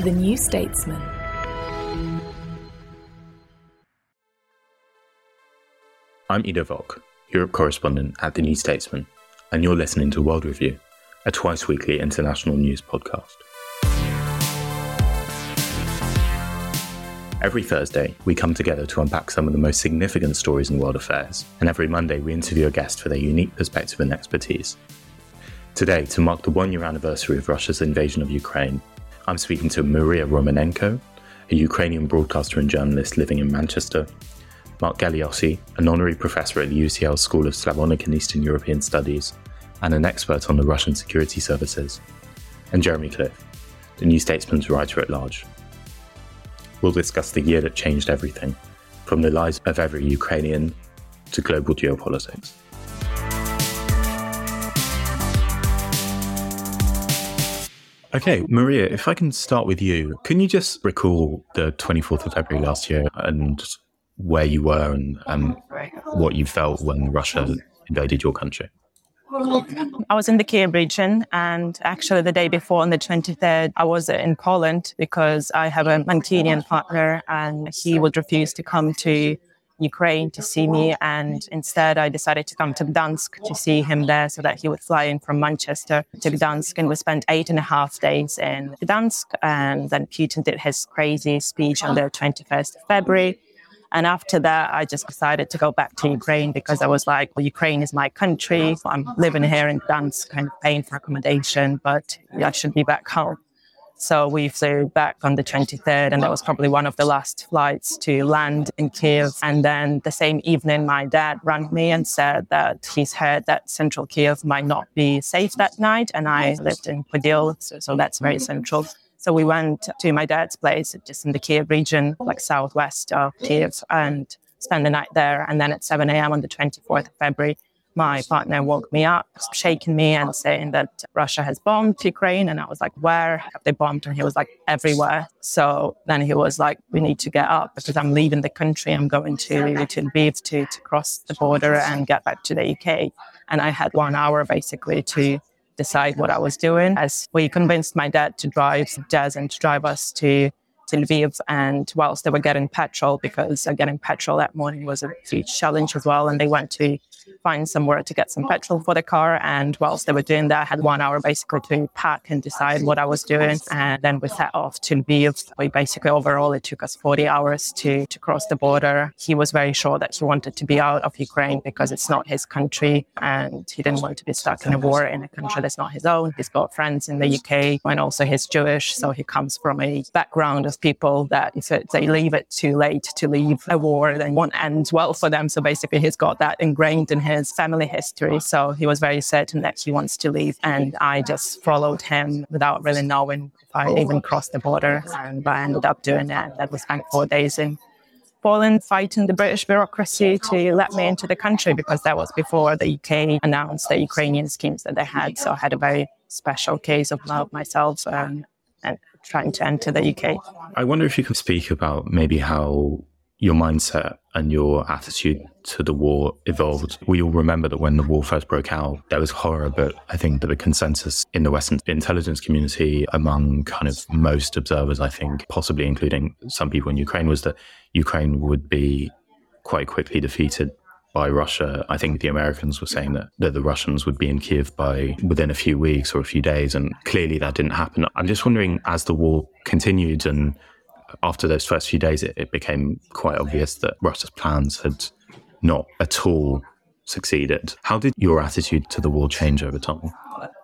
The New Statesman. I'm Ido Vock, Europe correspondent at The New Statesman, and you're listening to World Review, a twice weekly international news podcast. Every Thursday, we come together to unpack some of the most significant stories in world affairs, and every Monday, we interview a guest for their unique perspective and expertise. Today, to mark the one year anniversary of Russia's invasion of Ukraine, I'm speaking to Maria Romanenko, a Ukrainian broadcaster and journalist living in Manchester, Mark Galeotti, an honorary professor at the UCL School of Slavonic and Eastern European Studies, and an expert on the Russian security services, and Jeremy Cliffe, the New Statesman's writer at large. We'll discuss the year that changed everything, from the lives of every Ukrainian to global geopolitics. Okay, Maria, if I can start with you, can you just recall the 24th of February last year and where you were and um, what you felt when Russia invaded your country? I was in the Kiev region, and actually, the day before, on the 23rd, I was in Poland because I have a Mancunian partner, and he would refuse to come to Ukraine to see me. And instead, I decided to come to Gdansk to see him there so that he would fly in from Manchester to Gdansk. And we spent eight and a half days in Gdansk. And then Putin did his crazy speech on the 21st of February. And after that, I just decided to go back to Ukraine because I was like, well, Ukraine is my country. I'm living here in Gdansk, kind of paying for accommodation, but I should be back home. So we flew back on the 23rd, and that was probably one of the last flights to land in Kiev. And then the same evening, my dad rang me and said that he's heard that central Kiev might not be safe that night. And I lived in Podil, so, so that's very central. So we went to my dad's place, just in the Kiev region, like southwest of Kiev, and spent the night there. And then at 7 a.m. on the 24th of February, my partner woke me up, shaking me and saying that Russia has bombed Ukraine. And I was like, where have they bombed? And he was like, everywhere. So then he was like, we need to get up because I'm leaving the country. I'm going to, to Lviv to, to cross the border and get back to the UK. And I had one hour basically to decide what I was doing as we convinced my dad to drive Jazz and to drive us to to Lviv. And whilst they were getting petrol, because uh, getting petrol that morning was a huge challenge as well, and they went to find somewhere to get some petrol for the car. And whilst they were doing that, I had one hour basically to pack and decide what I was doing. And then we set off to Lviv. We basically overall, it took us 40 hours to, to cross the border. He was very sure that he wanted to be out of Ukraine because it's not his country and he didn't want to be stuck in a war in a country that's not his own. He's got friends in the UK and also he's Jewish. So he comes from a background of people that if it, they leave it too late to leave a war, then won't end well for them. So basically he's got that ingrained in his family history. So he was very certain that he wants to leave. And I just followed him without really knowing if I even crossed the border. And I ended up doing that. That was like four days in Poland fighting the British bureaucracy to let me into the country because that was before the UK announced the Ukrainian schemes that they had. So I had a very special case of myself. Um, and trying to enter the UK. I wonder if you can speak about maybe how your mindset and your attitude to the war evolved. We all remember that when the war first broke out, there was horror, but I think that the consensus in the Western intelligence community among kind of most observers, I think, possibly including some people in Ukraine, was that Ukraine would be quite quickly defeated by Russia. I think the Americans were saying that, that the Russians would be in Kiev by within a few weeks or a few days. And clearly that didn't happen. I'm just wondering, as the war continued and after those first few days, it, it became quite obvious that Russia's plans had not at all succeeded. How did your attitude to the war change over time?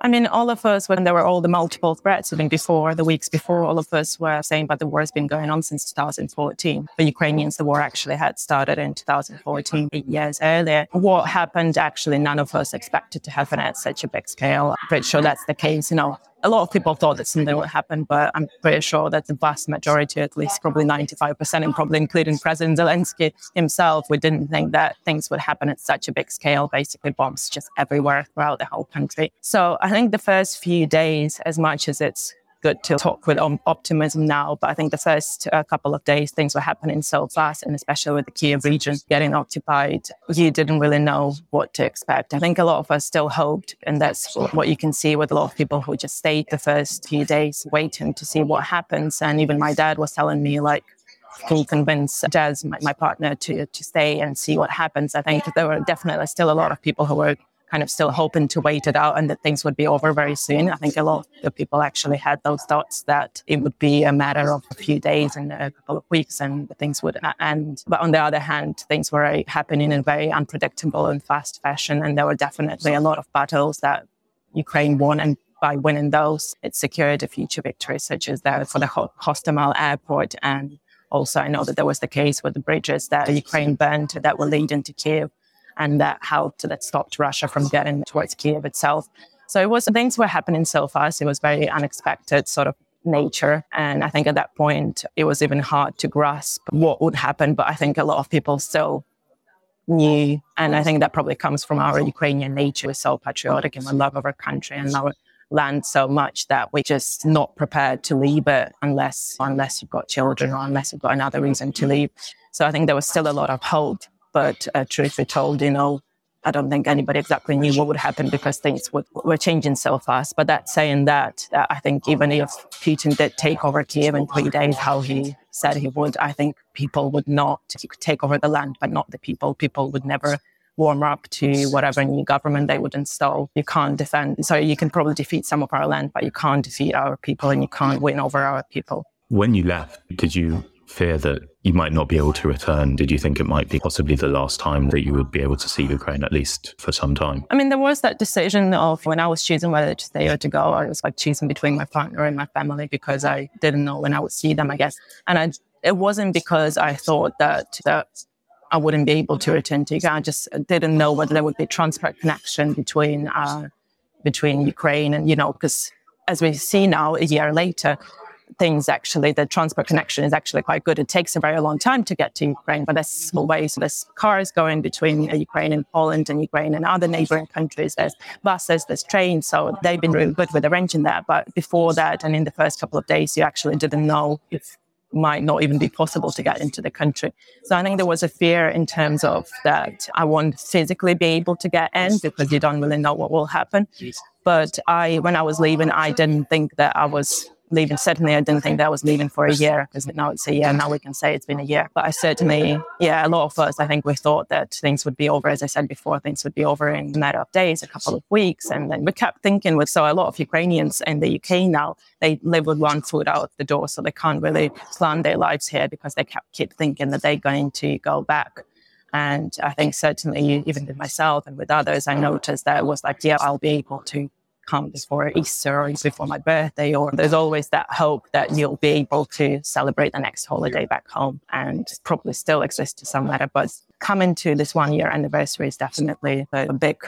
I mean, all of us, when there were all the multiple threats, even before, the weeks before, all of us were saying, but the war has been going on since 2014. For Ukrainians, the war actually had started in 2014, eight years earlier. What happened, actually, none of us expected to happen at such a big scale. I'm pretty sure that's the case. You know, a lot of people thought that something would happen, but I'm pretty sure that the vast majority, at least probably 95%, and probably including President Zelensky himself, we didn't think that things would happen at such a big scale, basically bombs just everywhere throughout the whole country. So think the first few days, as much as it's good to talk with optimism now. But I think the first uh, couple of days, things were happening so fast, and especially with the Kiev region getting occupied, you didn't really know what to expect. I think a lot of us still hoped, and that's what you can see with a lot of people who just stayed the first few days waiting to see what happens. And even my dad was telling me, like, can you convince Jazz, my, my partner, to, to stay and see what happens? I think there were definitely still a lot of people who were kind of still hoping to wait it out and that things would be over very soon. I think a lot of people actually had those thoughts that it would be a matter of a few days and a couple of weeks and things would end. But on the other hand, things were happening in a very unpredictable and fast fashion. And there were definitely a lot of battles that Ukraine won and by winning those, it secured a future victory, such as that for the Hostomel airport. And also, I know that there was the case with the bridges that Ukraine burned that were leading to Kiev and that helped that stopped Russia from getting towards Kiev itself. So it was things were happening so fast. It was very unexpected sort of nature. And I think at that point it was even hard to grasp what would happen. But I think a lot of people still knew. And I think that probably comes from our Ukrainian nature. We're so patriotic and we love our country and our land so much that we're just not prepared to leave it unless unless you've got children or unless you've got another reason to leave. So I think there was still a lot of hope but uh, truth be told, you know, I don't think anybody exactly knew what would happen because things were changing so fast. But that saying that, uh, I think even if Putin did take over Kiev in three days, how he said he would, I think people would not take over the land, but not the people. People would never warm up to whatever new government they would install. You can't defend. So you can probably defeat some of our land, but you can't defeat our people and you can't win over our people. When you left, did you fear that you might not be able to return? Did you think it might be possibly the last time that you would be able to see Ukraine, at least for some time? I mean, there was that decision of when I was choosing whether to stay or to go, I was like choosing between my partner and my family because I didn't know when I would see them, I guess. And I, it wasn't because I thought that, that I wouldn't be able to return to Ukraine. I just didn't know whether there would be transport connection between, uh, between Ukraine and, you know, because as we see now, a year later, things actually, the transport connection is actually quite good. It takes a very long time to get to Ukraine, but there's small ways. So there's cars going between uh, Ukraine and Poland and Ukraine and other neighboring countries. There's buses, there's trains. So they've been really good with arranging that. But before that, and in the first couple of days, you actually didn't know if might not even be possible to get into the country. So I think there was a fear in terms of that I won't physically be able to get in because you don't really know what will happen. But I, when I was leaving, I didn't think that I was leaving. Certainly, I didn't think that was leaving for a year because now it's a year. Now we can say it's been a year. But I certainly, yeah, a lot of us, I think we thought that things would be over. As I said before, things would be over in a matter of days, a couple of weeks. And then we kept thinking with, so a lot of Ukrainians in the UK now, they live with one foot out the door. So they can't really plan their lives here because they kept, keep thinking that they're going to go back. And I think certainly, even with myself and with others, I noticed that it was like, yeah, I'll be able to come before Easter or before my birthday, or there's always that hope that you'll be able to celebrate the next holiday back home and probably still exists to some matter. But coming to this one year anniversary is definitely a big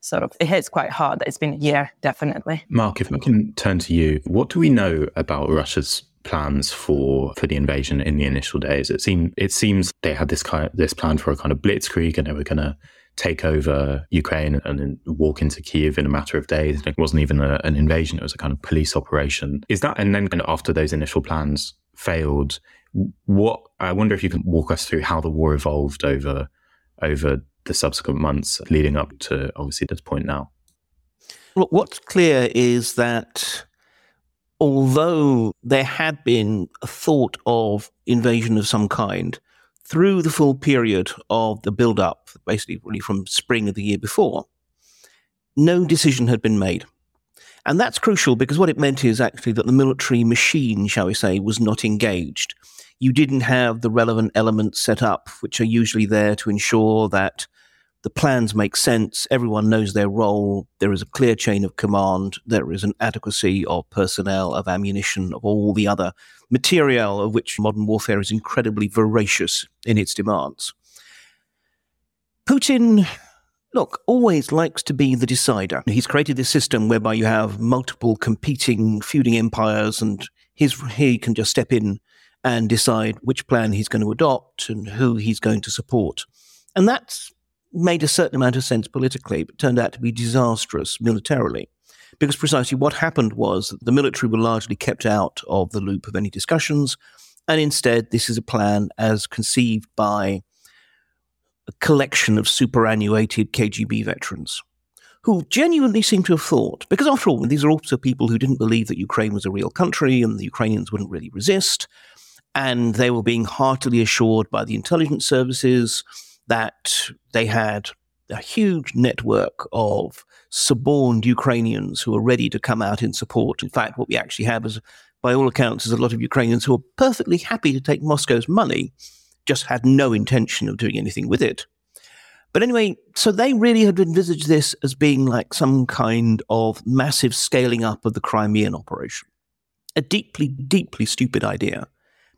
sort of, it hits quite hard that it's been a year, definitely. Mark, if I can turn to you, what do we know about Russia's plans for for the invasion in the initial days? It seemed it seems they had this kind of, this plan for a kind of blitzkrieg and they were going to take over Ukraine and then walk into Kiev in a matter of days. It wasn't even a, an invasion; it was a kind of police operation. Is that and then kind of after those initial plans failed, what I wonder if you can walk us through how the war evolved over over the subsequent months leading up to obviously this point now. Look, what's clear is that although there had been a thought of invasion of some kind through the full period of the build up, basically really from spring of the year before, no decision had been made. And that's crucial because what it meant is actually that the military machine, shall we say, was not engaged. You didn't have the relevant elements set up, which are usually there to ensure that the plans make sense, everyone knows their role, there is a clear chain of command, there is an adequacy of personnel, of ammunition, of all the other material of which modern warfare is incredibly voracious in its demands. Putin, look, always likes to be the decider. He's created this system whereby you have multiple competing, feuding empires, and his, he can just step in and decide which plan he's going to adopt and who he's going to support. And that's made a certain amount of sense politically, but turned out to be disastrous militarily. Because precisely what happened was that the military were largely kept out of the loop of any discussions, and instead, this is a plan as conceived by a collection of superannuated KGB veterans who genuinely seem to have thought, because after all, these are also people who didn't believe that Ukraine was a real country and the Ukrainians wouldn't really resist, and they were being heartily assured by the intelligence services that they had a huge network of suborned Ukrainians who were ready to come out in support. In fact, what we actually have is, by all accounts, is a lot of Ukrainians who are perfectly happy to take Moscow's money, just had no intention of doing anything with it. But anyway, so they really had envisaged this as being like some kind of massive scaling up of the Crimean operation. A deeply, deeply stupid idea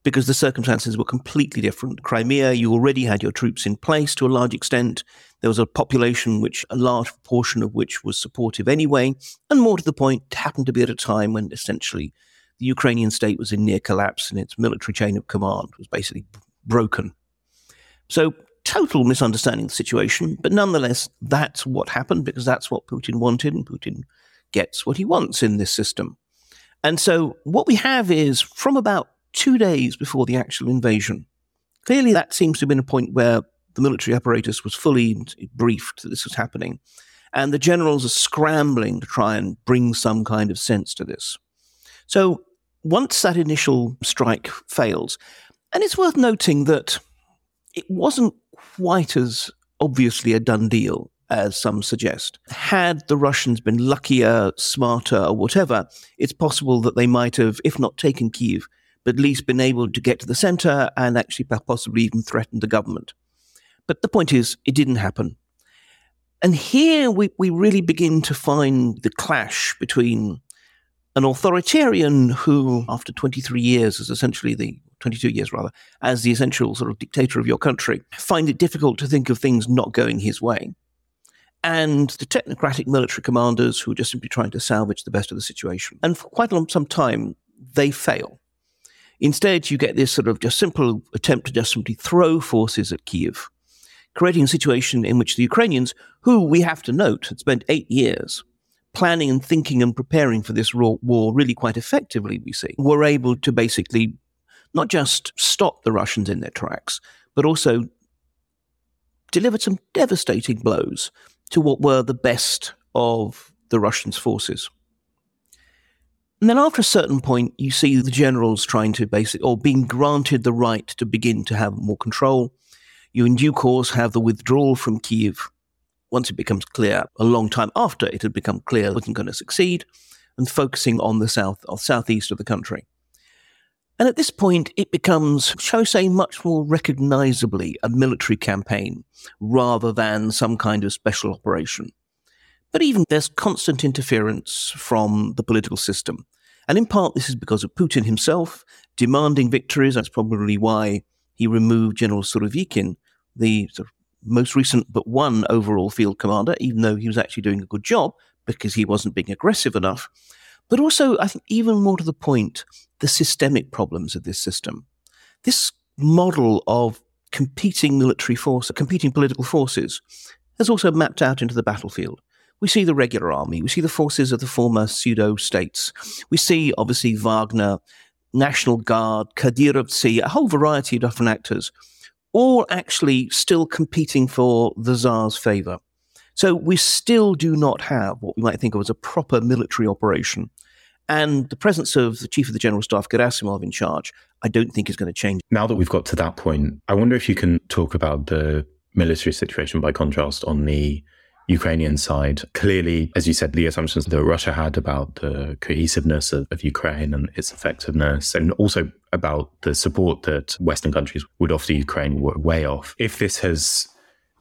because the circumstances were completely different. Crimea, you already had your troops in place to a large extent. There was a population which, a large portion of which was supportive anyway, and more to the point, happened to be at a time when essentially the Ukrainian state was in near collapse and its military chain of command was basically broken. So, total misunderstanding of the situation, but nonetheless, that's what happened because that's what Putin wanted, and Putin gets what he wants in this system. And so, what we have is from about two days before the actual invasion. Clearly, that seems to have been a point where the military apparatus was fully briefed that this was happening. And the generals are scrambling to try and bring some kind of sense to this. So, once that initial strike fails, and it's worth noting that it wasn't quite as obviously a done deal as some suggest. Had the Russians been luckier, smarter, or whatever, it's possible that they might have, if not taken Kiev, but at least been able to get to the center and actually possibly even threaten the government. But the point is, it didn't happen. And here we, we really begin to find the clash between an authoritarian who, after 23 years, is essentially the 22 years rather, as the essential sort of dictator of your country, find it difficult to think of things not going his way. And the technocratic military commanders who are just simply trying to salvage the best of the situation. And for quite long some time, they fail. Instead, you get this sort of just simple attempt to just simply throw forces at Kiev, creating a situation in which the Ukrainians, who we have to note had spent eight years planning and thinking and preparing for this war really quite effectively, we see, were able to basically not just stop the Russians in their tracks, but also delivered some devastating blows to what were the best of the Russians' forces. And then after a certain point, you see the generals trying to basically, or being granted the right to begin to have more control. You, in due course, have the withdrawal from Kiev once it becomes clear, a long time after it had become clear it wasn't going to succeed, and focusing on the south or southeast of the country. And at this point, it becomes, shall I say, much more recognizably a military campaign rather than some kind of special operation. But even there's constant interference from the political system. And in part, this is because of Putin himself demanding victories. That's probably why he removed General Surovikin, the sort of most recent but one overall field commander, even though he was actually doing a good job because he wasn't being aggressive enough. But also, I think, even more to the point, the systemic problems of this system. This model of competing military force, competing political forces, has also mapped out into the battlefield. We see the regular army, we see the forces of the former pseudo states, we see obviously Wagner, National Guard, Kadyrovtsi, a whole variety of different actors, all actually still competing for the Tsar's favor. So we still do not have what we might think of as a proper military operation. And the presence of the chief of the general staff, Gerasimov, in charge, I don't think is going to change. Now that we've got to that point, I wonder if you can talk about the military situation by contrast on the Ukrainian side. Clearly, as you said, the assumptions that Russia had about the cohesiveness of, of, Ukraine and its effectiveness, and also about the support that Western countries would offer Ukraine were way off. If this has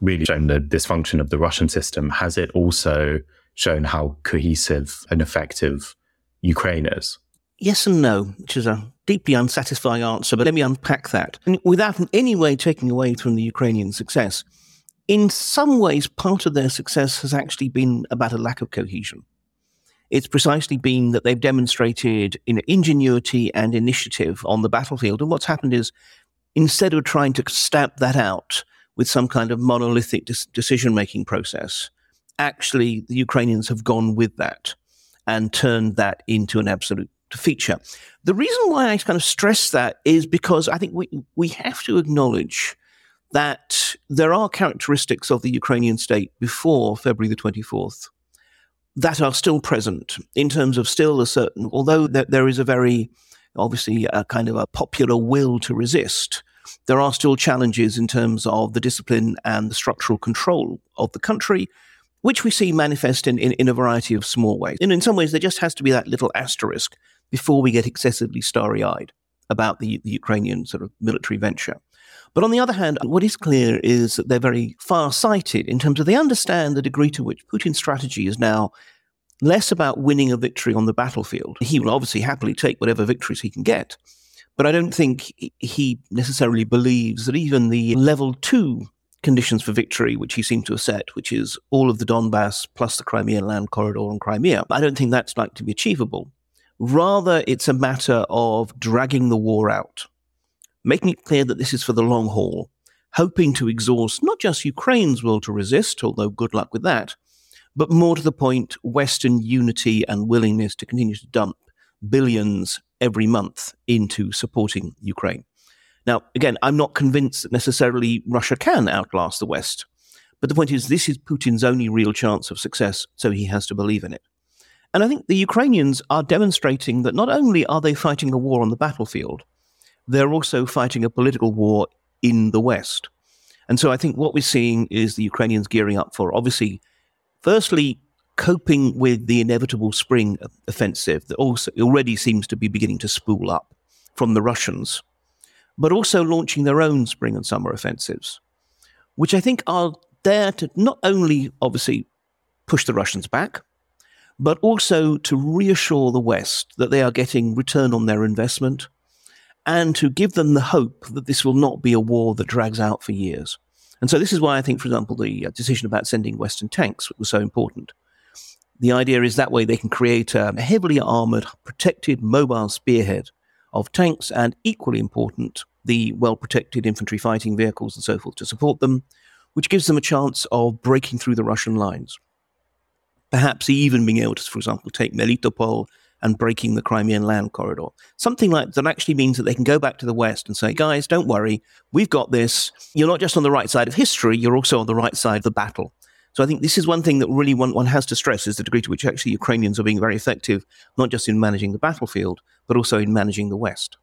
really shown the dysfunction of the Russian system, has it also shown how cohesive and effective Ukraine is? Yes and no, which is a deeply unsatisfying answer, but let me unpack that. And without in any way taking away from the Ukrainian success, in some ways, part of their success has actually been about a lack of cohesion. It's precisely been that they've demonstrated you know, ingenuity and initiative on the battlefield. And what's happened is, instead of trying to stamp that out with some kind of monolithic decision making process, actually, the Ukrainians have gone with that and turned that into an absolute feature. The reason why I kind of stress that is because I think we, we have to acknowledge that there are characteristics of the Ukrainian state before February the 24th that are still present in terms of still a certain, although there, there is a very, obviously, a kind of a popular will to resist, there are still challenges in terms of the discipline and the structural control of the country, which we see manifest in, in, in a variety of small ways. And in some ways, there just has to be that little asterisk before we get excessively starry eyed about the, the Ukrainian sort of military venture. But on the other hand, what is clear is that they're very far sighted in terms of they understand the degree to which Putin's strategy is now less about winning a victory on the battlefield. He will obviously happily take whatever victories he can get. But I don't think he necessarily believes that even the level two conditions for victory, which he seemed to have set, which is all of the Donbass plus the Crimean land corridor and Crimea, I don't think that's likely to be achievable. Rather, it's a matter of dragging the war out making it clear that this is for the long haul, hoping to exhaust not just Ukraine's will to resist, although good luck with that, but more to the point, Western unity and willingness to continue to dump billions every month into supporting Ukraine. Now, again, I'm not convinced that necessarily Russia can outlast the West. But the point is, this is Putin's only real chance of success, so he has to believe in it. And I think the Ukrainians are demonstrating that not only are they fighting a war on the battlefield, they're also fighting a political war in the West. And so I think what we're seeing is the Ukrainians gearing up for, obviously, firstly, coping with the inevitable spring offensive that also already seems to be beginning to spool up from the Russians, but also launching their own spring and summer offensives, which I think are there to not only obviously push the Russians back, but also to reassure the West that they are getting return on their investment and to give them the hope that this will not be a war that drags out for years. And so this is why I think, for example, the uh, decision about sending Western tanks was so important. The idea is that way they can create a heavily armored, protected, mobile spearhead of tanks and, equally important, the well protected infantry fighting vehicles and so forth to support them, which gives them a chance of breaking through the Russian lines. Perhaps even being able to, for example, take Melitopol and breaking the Crimean land corridor. Something like that actually means that they can go back to the West and say, guys, don't worry, we've got this. You're not just on the right side of history, you're also on the right side of the battle. So I think this is one thing that really one, one has to stress is the degree to which actually Ukrainians are being very effective, not just in managing the battlefield, but also in managing the West.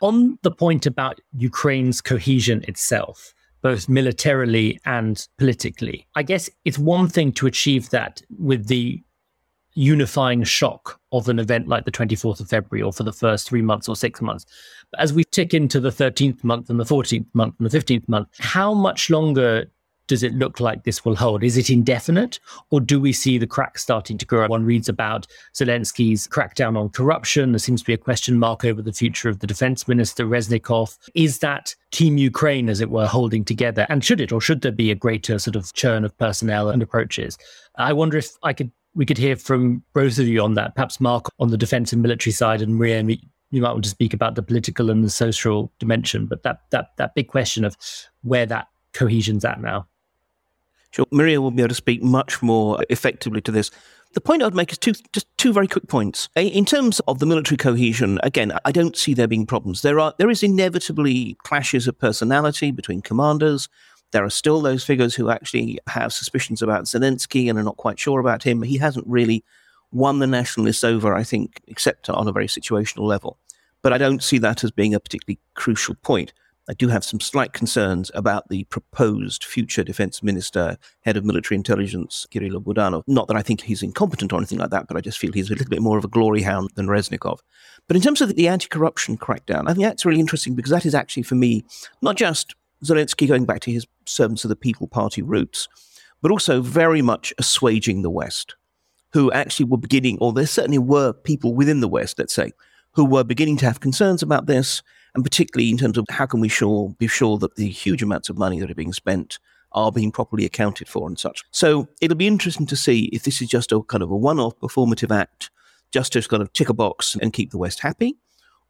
On the point about Ukraine's cohesion itself, both militarily and politically, I guess it's one thing to achieve that with the unifying shock of an event like the 24th of February or for the first three months or six months. But as we tick into the 13th month and the 14th month and the 15th month, how much longer does it look like this will hold? Is it indefinite or do we see the cracks starting to grow? One reads about Zelensky's crackdown on corruption. There seems to be a question mark over the future of the defense minister, Reznikov. Is that Team Ukraine, as it were, holding together? And should it or should there be a greater sort of churn of personnel and approaches? I wonder if I could we could hear from both of you on that. Perhaps Mark on the defence and military side, and Maria, you might want to speak about the political and the social dimension. But that that that big question of where that cohesion's at now. Sure, Maria will be able to speak much more effectively to this. The point I'd make is two, just two very quick points. In terms of the military cohesion, again, I don't see there being problems. There are there is inevitably clashes of personality between commanders. There are still those figures who actually have suspicions about Zelensky and are not quite sure about him. He hasn't really won the nationalists over, I think, except on a very situational level. But I don't see that as being a particularly crucial point. I do have some slight concerns about the proposed future defense minister, head of military intelligence, Kirill Budanov. Not that I think he's incompetent or anything like that, but I just feel he's a little bit more of a glory hound than Reznikov. But in terms of the anti corruption crackdown, I think that's really interesting because that is actually, for me, not just Zelensky going back to his servants of the people party roots, but also very much assuaging the West, who actually were beginning, or there certainly were people within the West, let's say, who were beginning to have concerns about this and particularly in terms of how can we sure, be sure that the huge amounts of money that are being spent are being properly accounted for and such. So it'll be interesting to see if this is just a kind of a one-off performative act, just to kind of tick a box and keep the West happy,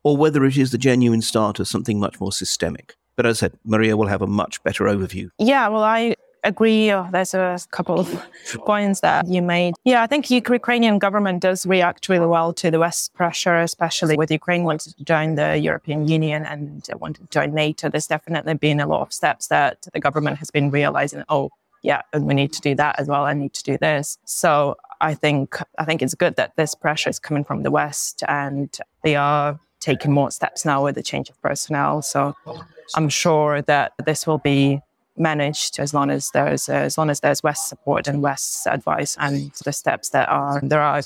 or whether it is the genuine start of something much more systemic. But as I said, Maria will have a much better overview. Yeah, well, I agree. Oh, there's a couple of points that you made. Yeah, I think Ukrainian government does react really well to the West pressure, especially with Ukraine wanting to join the European Union and wanting to join NATO. There's definitely been a lot of steps that the government has been realizing. Oh, yeah, and we need to do that as well. I need to do this. So I think I think it's good that this pressure is coming from the West, and they are taking more steps now with the change of personnel. So I'm sure that this will be managed as long as there's as long as there's West support and West advice and the steps that are there are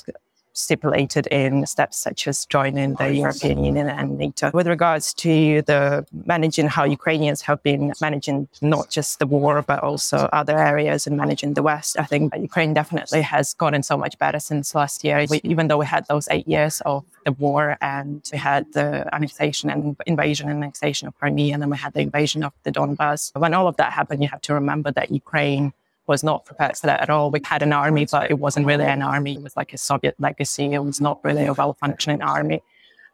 stipulated in steps such as joining the European Union and NATO. With regards to the managing how Ukrainians have been managing not just the war, but also other areas and managing the West, I think Ukraine definitely has gotten so much better since last year. We, even though we had those eight years of the war and we had the annexation and invasion and annexation of Crimea, and then we had the invasion of the Donbass. When all of that happened, you have to remember that Ukraine was not prepared for that at all. We had an army, but it wasn't really an army. It was like a Soviet legacy. It was not really a well functioning army.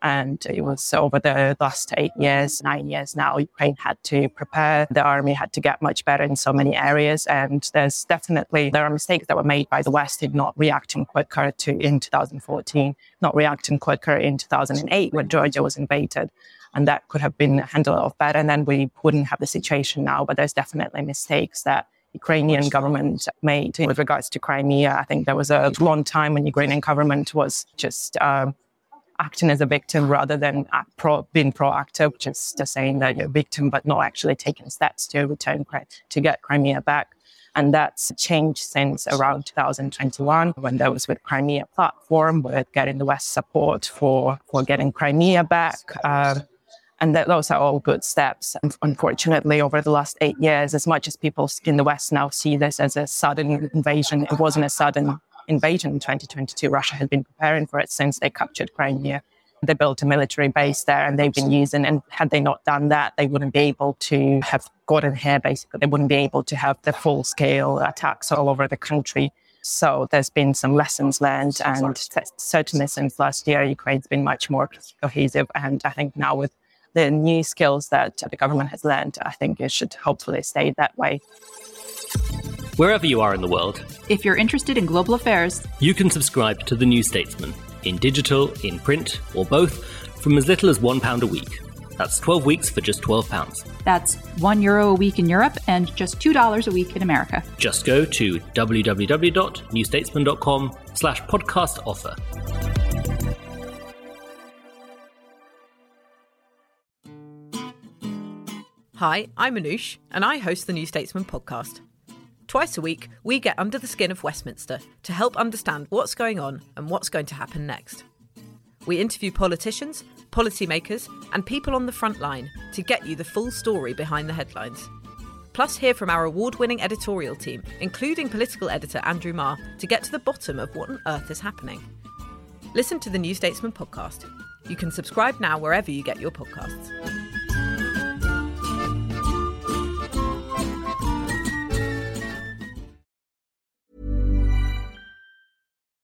And it was over the last eight years, nine years now, Ukraine had to prepare. The army had to get much better in so many areas. And there's definitely, there are mistakes that were made by the West in not reacting quicker to in 2014, not reacting quicker in 2008 when Georgia was invaded. And that could have been handled lot better. And then we wouldn't have the situation now. But there's definitely mistakes that Ukrainian government made with regards to Crimea. I think there was a long time when Ukrainian government was just uh, acting as a victim rather than pro- being proactive, just saying that you're a victim, but not actually taking steps to return to get Crimea back. And that's changed since around 2021 when there was with Crimea platform, with getting the West support for, for getting Crimea back. Uh, and that those are all good steps. And unfortunately, over the last eight years, as much as people in the West now see this as a sudden invasion, it wasn't a sudden invasion in 2022. Russia had been preparing for it since they captured Crimea. They built a military base there and they've been using, and had they not done that, they wouldn't be able to have gotten here, basically. They wouldn't be able to have the full scale attacks all over the country. So there's been some lessons learned, and certainly since last year, Ukraine's been much more cohesive. And I think now with the new skills that the government has learned, I think it should hopefully stay that way. Wherever you are in the world, if you're interested in global affairs, you can subscribe to The New Statesman in digital, in print, or both from as little as £1 a week. That's 12 weeks for just £12. That's €1 Euro a week in Europe and just $2 a week in America. Just go to www.newstatesman.com slash podcast offer. Hi, I'm Anoosh, and I host the New Statesman podcast. Twice a week, we get under the skin of Westminster to help understand what's going on and what's going to happen next. We interview politicians, policymakers, and people on the front line to get you the full story behind the headlines. Plus, hear from our award winning editorial team, including political editor Andrew Marr, to get to the bottom of what on earth is happening. Listen to the New Statesman podcast. You can subscribe now wherever you get your podcasts.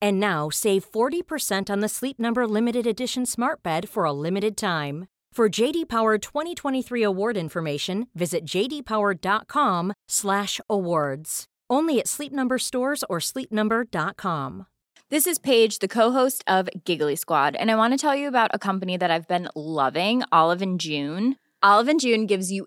And now save 40% on the Sleep Number limited edition Smart Bed for a limited time. For JD Power 2023 award information, visit jdpower.com/awards. Only at Sleep Number stores or sleepnumber.com. This is Paige, the co-host of Giggly Squad, and I want to tell you about a company that I've been loving, Olive and June. Olive and June gives you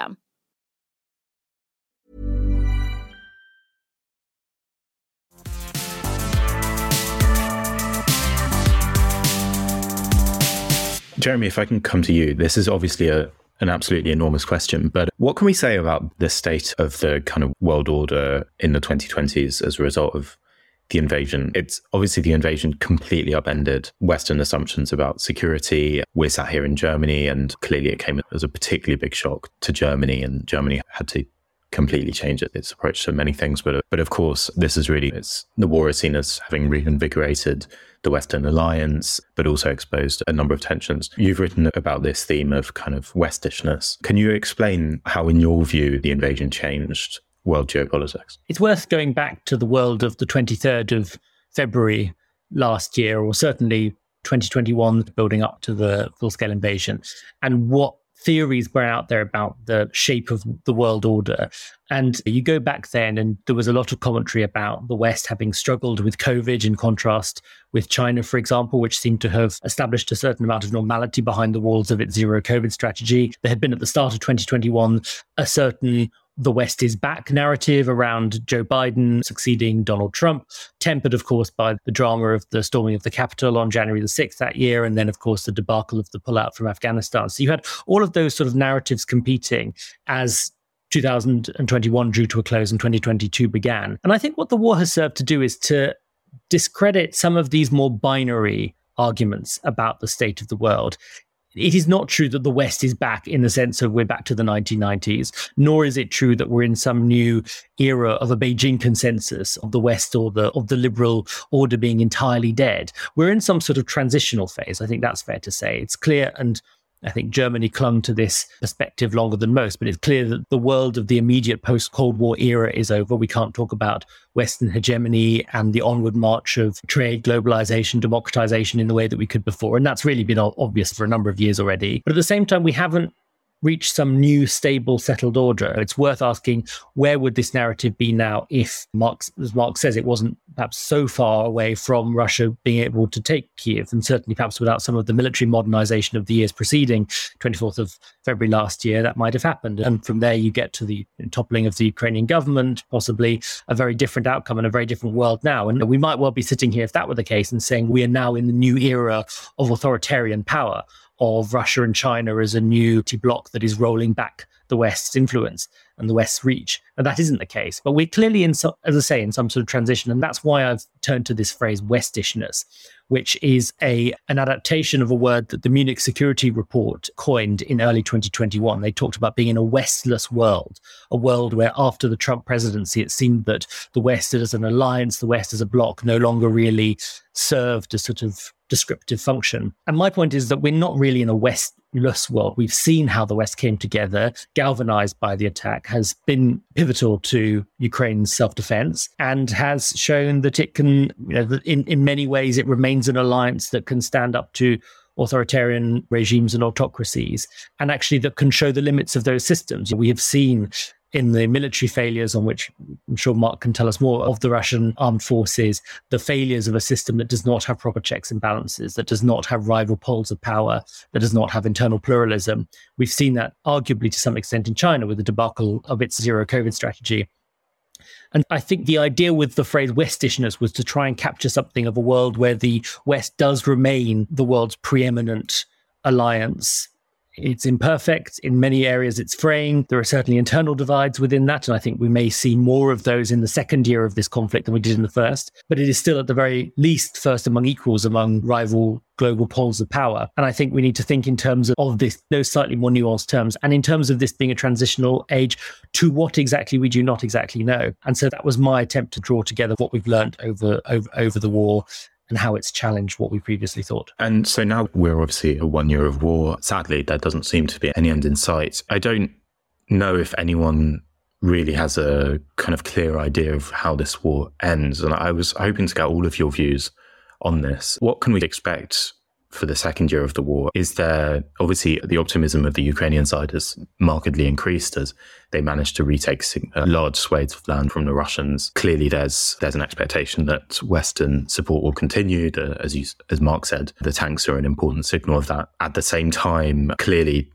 Jeremy, if I can come to you, this is obviously a, an absolutely enormous question, but what can we say about the state of the kind of world order in the 2020s as a result of the invasion? It's obviously the invasion completely upended Western assumptions about security. We're sat here in Germany, and clearly it came as a particularly big shock to Germany, and Germany had to completely change its approach to many things. But but of course, this is really it's the war is seen as having reinvigorated the Western alliance, but also exposed a number of tensions. You've written about this theme of kind of Westishness. Can you explain how, in your view, the invasion changed world geopolitics? It's worth going back to the world of the 23rd of February last year, or certainly 2021, building up to the full scale invasion, and what theories were out there about the shape of the world order. And you go back then, and there was a lot of commentary about the West having struggled with COVID in contrast with China, for example, which seemed to have established a certain amount of normality behind the walls of its zero COVID strategy. There had been at the start of 2021 a certain the West is back narrative around Joe Biden succeeding Donald Trump, tempered, of course, by the drama of the storming of the Capitol on January the 6th that year, and then, of course, the debacle of the pullout from Afghanistan. So you had all of those sort of narratives competing as 2021 drew to a close and 2022 began. And I think what the war has served to do is to discredit some of these more binary arguments about the state of the world it is not true that the West is back in the sense of we're back to the 1990s, nor is it true that we're in some new era of a Beijing consensus of the West or the of the liberal order being entirely dead. We're in some sort of transitional phase. I think that's fair to say. It's clear and I think Germany clung to this perspective longer than most, but it's clear that the world of the immediate post Cold War era is over. We can't talk about Western hegemony and the onward march of trade, globalization, democratization in the way that we could before. And that's really been obvious for a number of years already. But at the same time, we haven't reach some new stable settled order. It's worth asking where would this narrative be now if mark as mark says it wasn't perhaps so far away from russia being able to take kiev and certainly perhaps without some of the military modernization of the years preceding 24th of february last year that might have happened. And from there you get to the toppling of the ukrainian government possibly a very different outcome and a very different world now. And we might well be sitting here if that were the case and saying we are now in the new era of authoritarian power of Russia and China as a new bloc that is rolling back the West's influence and the West's reach. And that isn't the case. But we're clearly in, so, as I say, in some sort of transition. And that's why I've turned to this phrase Westishness, which is a an adaptation of a word that the Munich Security Report coined in early 2021. They talked about being in a Westless world, a world where after the Trump presidency, it seemed that the West as an alliance, the West as a bloc, no longer really served a sort of descriptive function. And my point is that we're not really in a Westless world. We've seen how the West came together, galvanized by the attack, has been pivotal to Ukraine's self defense, and has shown that it can, you know, in, in many ways it remains an alliance that can stand up to authoritarian regimes and autocracies, and actually that can show the limits of those systems. We have seen in the military failures, on which I'm sure Mark can tell us more, of the Russian armed forces, the failures of a system that does not have proper checks and balances, that does not have rival poles of power, that does not have internal pluralism. We've seen that arguably to some extent in China with the debacle of its zero COVID strategy. And I think the idea with the phrase Westishness was to try and capture something of a world where the West does remain the world's preeminent alliance it's imperfect. In many areas, it's fraying. There are certainly internal divides within that. And I think we may see more of those in the second year of this conflict than we did in the first. But it is still, at the very least, first among equals among rival global poles of power. And I think we need to think in terms of, of this, those slightly more nuanced terms. And in terms of this being a transitional age, to what exactly we do not exactly know. And so that was my attempt to draw together what we've learned over, over, over the war and how it's challenged what we previously thought. And so now we're obviously a one year of war. Sadly, there doesn't seem to be any end in sight. I don't know if anyone really has a kind of clear idea of how this war ends. And I was hoping to get all of your views on this. What can we expect for the second year of the war. Is there obviously the optimism of the Ukrainian side has markedly increased as they managed to retake large swathes of land from the Russians? Clearly, there's there's an expectation that Western support will continue. The, as you, as Mark said, the tanks are an important signal of that. At the same time, clearly.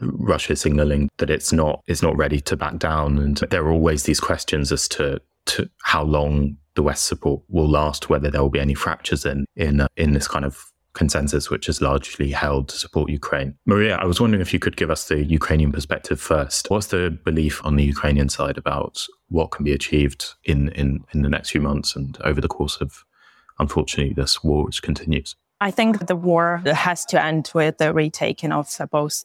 Russia is signaling that it's not it's not ready to back down, and there are always these questions as to to how long the West support will last, whether there will be any fractures in in uh, in this kind of consensus, which is largely held to support Ukraine. Maria, I was wondering if you could give us the Ukrainian perspective first. What's the belief on the Ukrainian side about what can be achieved in, in, in the next few months and over the course of, unfortunately, this war which continues? I think the war has to end with the retaking of both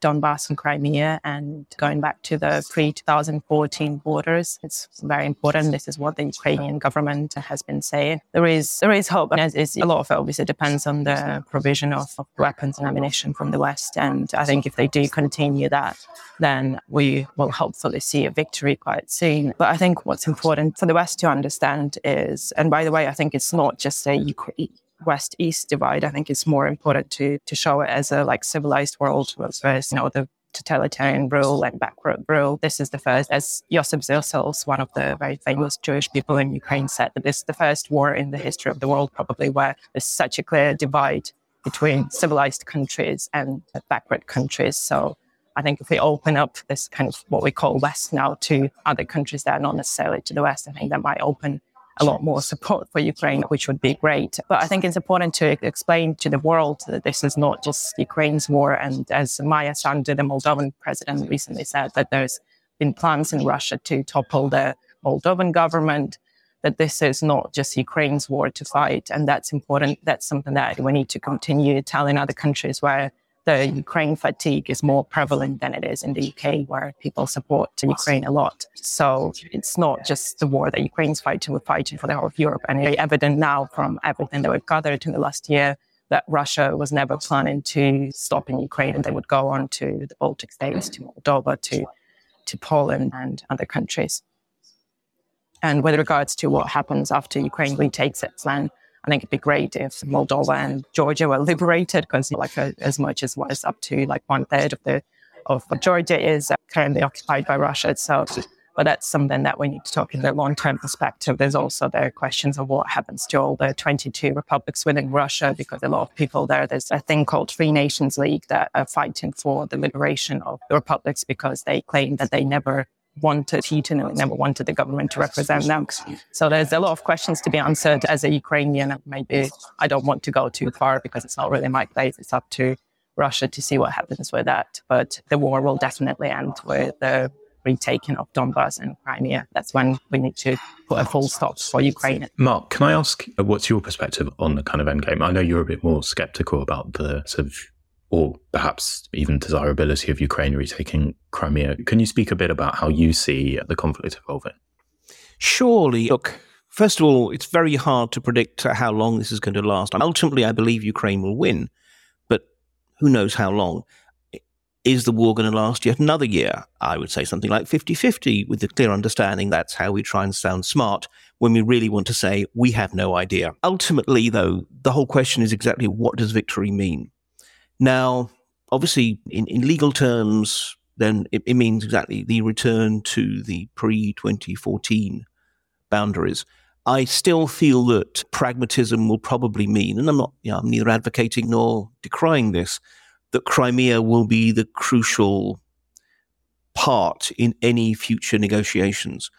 Donbass and Crimea and going back to the pre 2014 borders. It's very important. This is what the Ukrainian government has been saying. There is there is hope. And it's, a lot of it obviously depends on the provision of, of weapons and ammunition from the West. And I think if they do continue that, then we will hopefully see a victory quite soon. But I think what's important for the West to understand is, and by the way, I think it's not just a Ukraine west east divide. I think it's more important to to show it as a like civilized world versus you know the totalitarian rule and backward rule. This is the first, as Josef Zissels, one of the very famous Jewish people in Ukraine, said that this is the first war in the history of the world, probably where there's such a clear divide between civilized countries and backward countries. So I think if we open up this kind of what we call West now to other countries that are not necessarily to the West, I think that might open a lot more support for Ukraine, which would be great. But I think it's important to explain to the world that this is not just Ukraine's war. And as Maia Sandu, the Moldovan president, recently said, that there's been plans in Russia to topple the Moldovan government, that this is not just Ukraine's war to fight. And that's important. That's something that we need to continue telling other countries where the Ukraine fatigue is more prevalent than it is in the UK, where people support Ukraine a lot. So it's not just the war that Ukraine's fighting, we're fighting for the whole of Europe. And it's evident now from everything that we've gathered in the last year that Russia was never planning to stop in Ukraine and they would go on to the Baltic states, to Moldova, to, to Poland and other countries. And with regards to what happens after Ukraine retakes its land, I think it'd be great if Moldova and Georgia were liberated because like a, uh, as much as what is up to like one third of the of Georgia is currently occupied by Russia. So, but that's something that we need to talk in the long term perspective. There's also the questions of what happens to all the 22 republics within Russia because a lot of people there. There's a thing called Free Nations League that are fighting for the liberation of the republics because they claim that they never wanted Putin and never wanted the government to represent them. So there's a lot of questions to be answered as a Ukrainian. Maybe I don't want to go too far because it's not really my place. It's up to Russia to see what happens with that. But the war will definitely end with the retaking of Donbass and Crimea. That's when we need to put a full stop for Ukraine. Mark, can I ask uh, what's your perspective on the kind of endgame? I know you're a bit more skeptical about the sort of or perhaps even desirability of Ukraine retaking Crimea. Can you speak a bit about how you see the conflict evolving? Surely, look, First of all, it's very hard to predict how long this is going to last. Ultimately, I believe Ukraine will win, but who knows how long? Is the war going to last yet another year? I would say something like 50 50 with the clear understanding that's how we try and sound smart when we really want to say we have no idea. Ultimately, though, the whole question is exactly what does victory mean? Now, obviously, in, in legal terms, then it, it means exactly the return to the pre 2014 boundaries. I still feel that pragmatism will probably mean, and I'm not, you know, I'm neither advocating nor decrying this, that Crimea will be the crucial part in any future negotiations.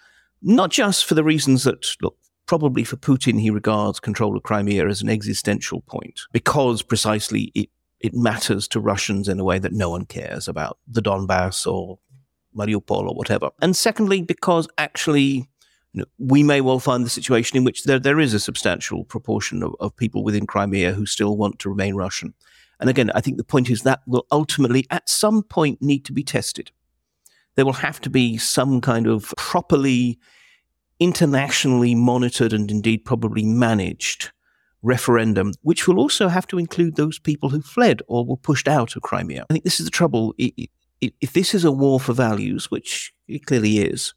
Not just for the reasons that, look, probably for Putin, he regards control of Crimea as an existential point, because precisely it, it matters to Russians in a way that no one cares about the Donbass or Mariupol or whatever. And secondly, because actually you know, we may well find the situation in which there, there is a substantial proportion of, of people within Crimea who still want to remain Russian. And again, I think the point is that will ultimately, at some point, need to be tested. There will have to be some kind of properly internationally monitored and indeed probably managed referendum, which will also have to include those people who fled or were pushed out of Crimea. I think this is the trouble. If this is a war for values, which it clearly is,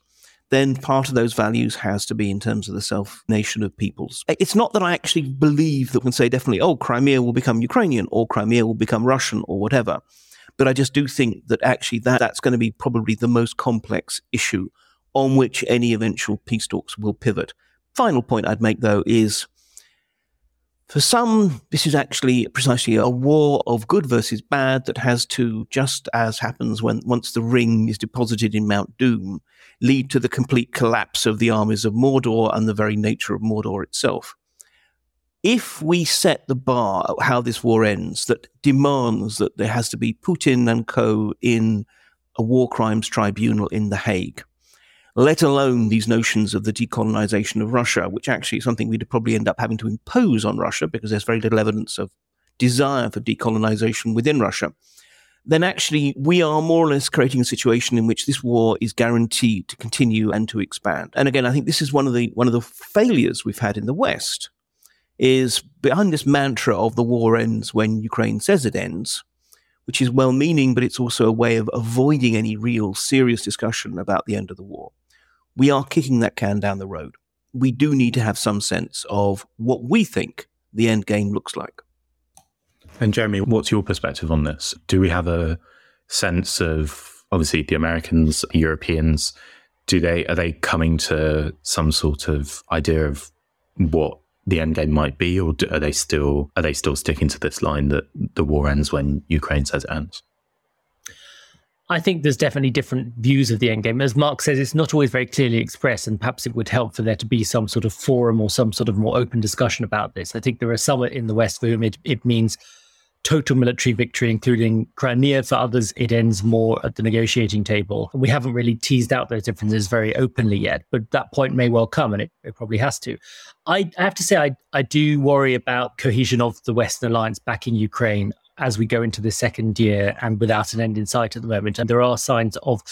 then part of those values has to be in terms of the self nation of peoples. It's not that I actually believe that we can say definitely, oh, Crimea will become Ukrainian or Crimea will become Russian or whatever. But I just do think that actually that, that's going to be probably the most complex issue on which any eventual peace talks will pivot. Final point I'd make though is for some, this is actually precisely a war of good versus bad that has to, just as happens when once the ring is deposited in Mount Doom, lead to the complete collapse of the armies of Mordor and the very nature of Mordor itself. If we set the bar how this war ends that demands that there has to be Putin and co in a war crimes tribunal in The Hague, let alone these notions of the decolonization of Russia, which actually is something we'd probably end up having to impose on Russia because there's very little evidence of desire for decolonization within Russia, then actually we are more or less creating a situation in which this war is guaranteed to continue and to expand. And again, I think this is one of the one of the failures we've had in the West is behind this mantra of the war ends when Ukraine says it ends, which is well meaning, but it's also a way of avoiding any real serious discussion about the end of the war we are kicking that can down the road. We do need to have some sense of what we think the end game looks like. And Jeremy, what's your perspective on this? Do we have a sense of obviously the Americans, Europeans, do they are they coming to some sort of idea of what the end game might be, or are they still are they still sticking to this line that the war ends when Ukraine says it ends? I think there's definitely different views of the end game. As Mark says, it's not always very clearly expressed, and perhaps it would help for there to be some sort of forum or some sort of more open discussion about this. I think there are some in the West for whom it, it means total military victory, including Crimea. For others, it ends more at the negotiating table. We haven't really teased out those differences very openly yet, but that point may well come, and it, it probably has to. I, I have to say, I, I do worry about cohesion of the Western alliance back in Ukraine as we go into the second year and without an end in sight at the moment. And there are signs of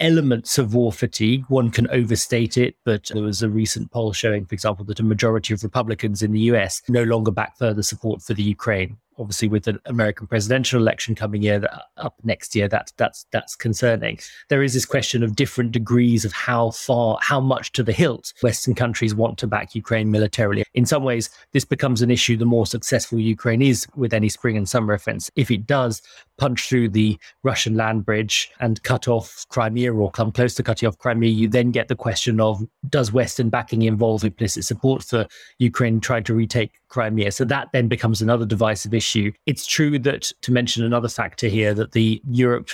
elements of war fatigue. One can overstate it, but there was a recent poll showing, for example, that a majority of Republicans in the US no longer back further support for the Ukraine obviously with the American presidential election coming year up next year, that's that's that's concerning. There is this question of different degrees of how far, how much to the hilt Western countries want to back Ukraine militarily. In some ways, this becomes an issue the more successful Ukraine is with any spring and summer offense. If it does punch through the Russian land bridge and cut off Crimea or come close to cutting off Crimea, you then get the question of does Western backing involve implicit support for Ukraine trying to retake Crimea? So that then becomes another divisive issue. It's true that, to mention another factor here, that the Europe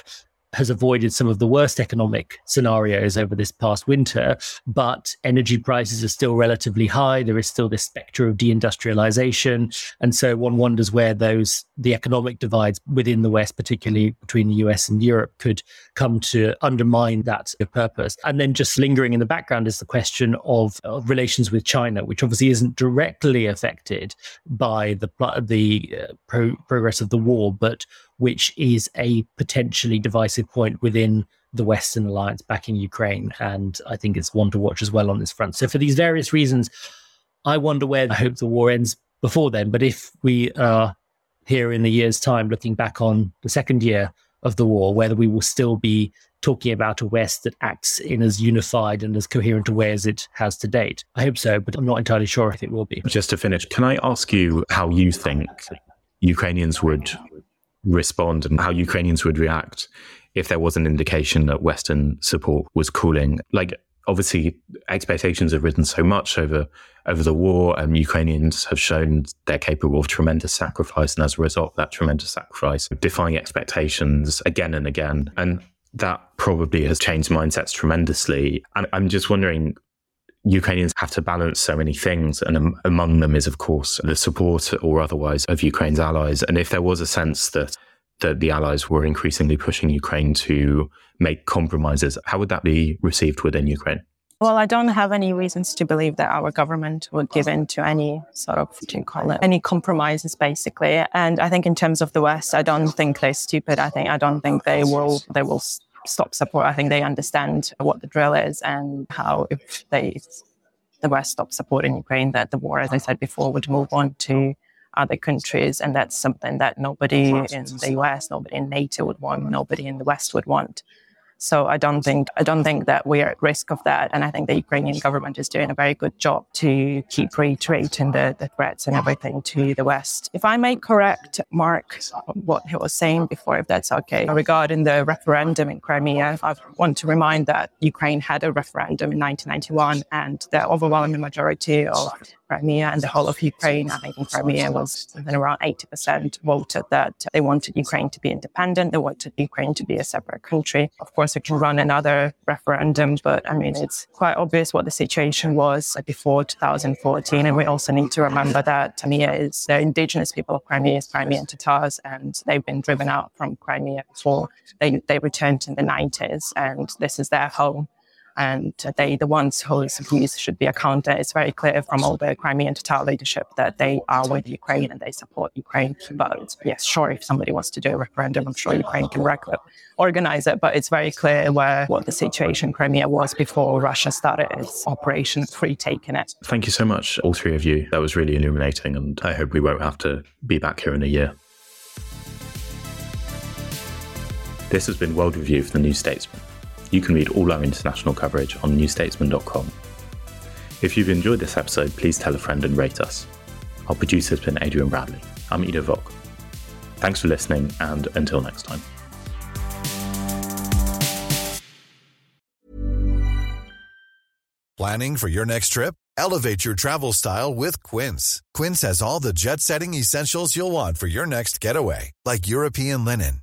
has avoided some of the worst economic scenarios over this past winter, but energy prices are still relatively high. There is still this specter of deindustrialization. And so one wonders where those, the economic divides within the West, particularly between the US and Europe, could come to undermine that purpose. And then just lingering in the background is the question of, of relations with China, which obviously isn't directly affected by the, the uh, pro- progress of the war, but which is a potentially divisive point within the Western alliance backing Ukraine. And I think it's one to watch as well on this front. So, for these various reasons, I wonder where I hope the war ends before then. But if we are here in a year's time looking back on the second year of the war, whether we will still be talking about a West that acts in as unified and as coherent a way as it has to date. I hope so, but I'm not entirely sure if it will be. Just to finish, can I ask you how you think Ukrainians would respond and how Ukrainians would react if there was an indication that Western support was cooling? Like, obviously, expectations have risen so much over over the war, and Ukrainians have shown they're capable of tremendous sacrifice, and as a result, that tremendous sacrifice, defying expectations again and again. And that probably has changed mindsets tremendously. And I'm just wondering, Ukrainians have to balance so many things, and among them is, of course, the support or otherwise of Ukraine's allies. And if there was a sense that that the allies were increasingly pushing Ukraine to make compromises, how would that be received within Ukraine? Well, I don't have any reasons to believe that our government would give in to any sort of, what do you call it, any compromises, basically. And I think in terms of the West, I don't think they're stupid. I think I don't think they will they will stop support. I think they understand what the drill is and how if they the West stops supporting Ukraine, that the war, as I said before, would move on to other countries, and that's something that nobody in the US, nobody in NATO would want, nobody in the West would want. So I don't think I don't think that we are at risk of that. And I think the Ukrainian government is doing a very good job to keep reiterating the, the threats and everything to the West. If I may correct Mark what he was saying before, if that's okay, regarding the referendum in Crimea, I want to remind that Ukraine had a referendum in 1991 and the overwhelming majority of Crimea and the whole of Ukraine. I think in Crimea was around 80% voted that they wanted Ukraine to be independent. They wanted Ukraine to be a separate country. Of course, we can run another referendum, but I mean, it's quite obvious what the situation was before 2014. And we also need to remember that Crimea is the indigenous people of Crimea is Crimean Tatars, and they've been driven out from Crimea before they, they returned in the 90s, and this is their home and they, the ones whose views should be accounted. It's very clear from all the Crimean Tatar leadership that they are with Ukraine and they support Ukraine. But yes, sure, if somebody wants to do a referendum, I'm sure Ukraine can organize it. But it's very clear where what the situation Crimea was before Russia started its operation free taking it. Thank you so much, all three of you. That was really illuminating, and I hope we won't have to be back here in a year. This has been World Review for the New Statesman. You can read all our international coverage on newstatesman.com. If you've enjoyed this episode, please tell a friend and rate us. Our producer has been Adrian Bradley. I'm Ido Vock. Thanks for listening, and until next time. Planning for your next trip? Elevate your travel style with Quince. Quince has all the jet setting essentials you'll want for your next getaway, like European linen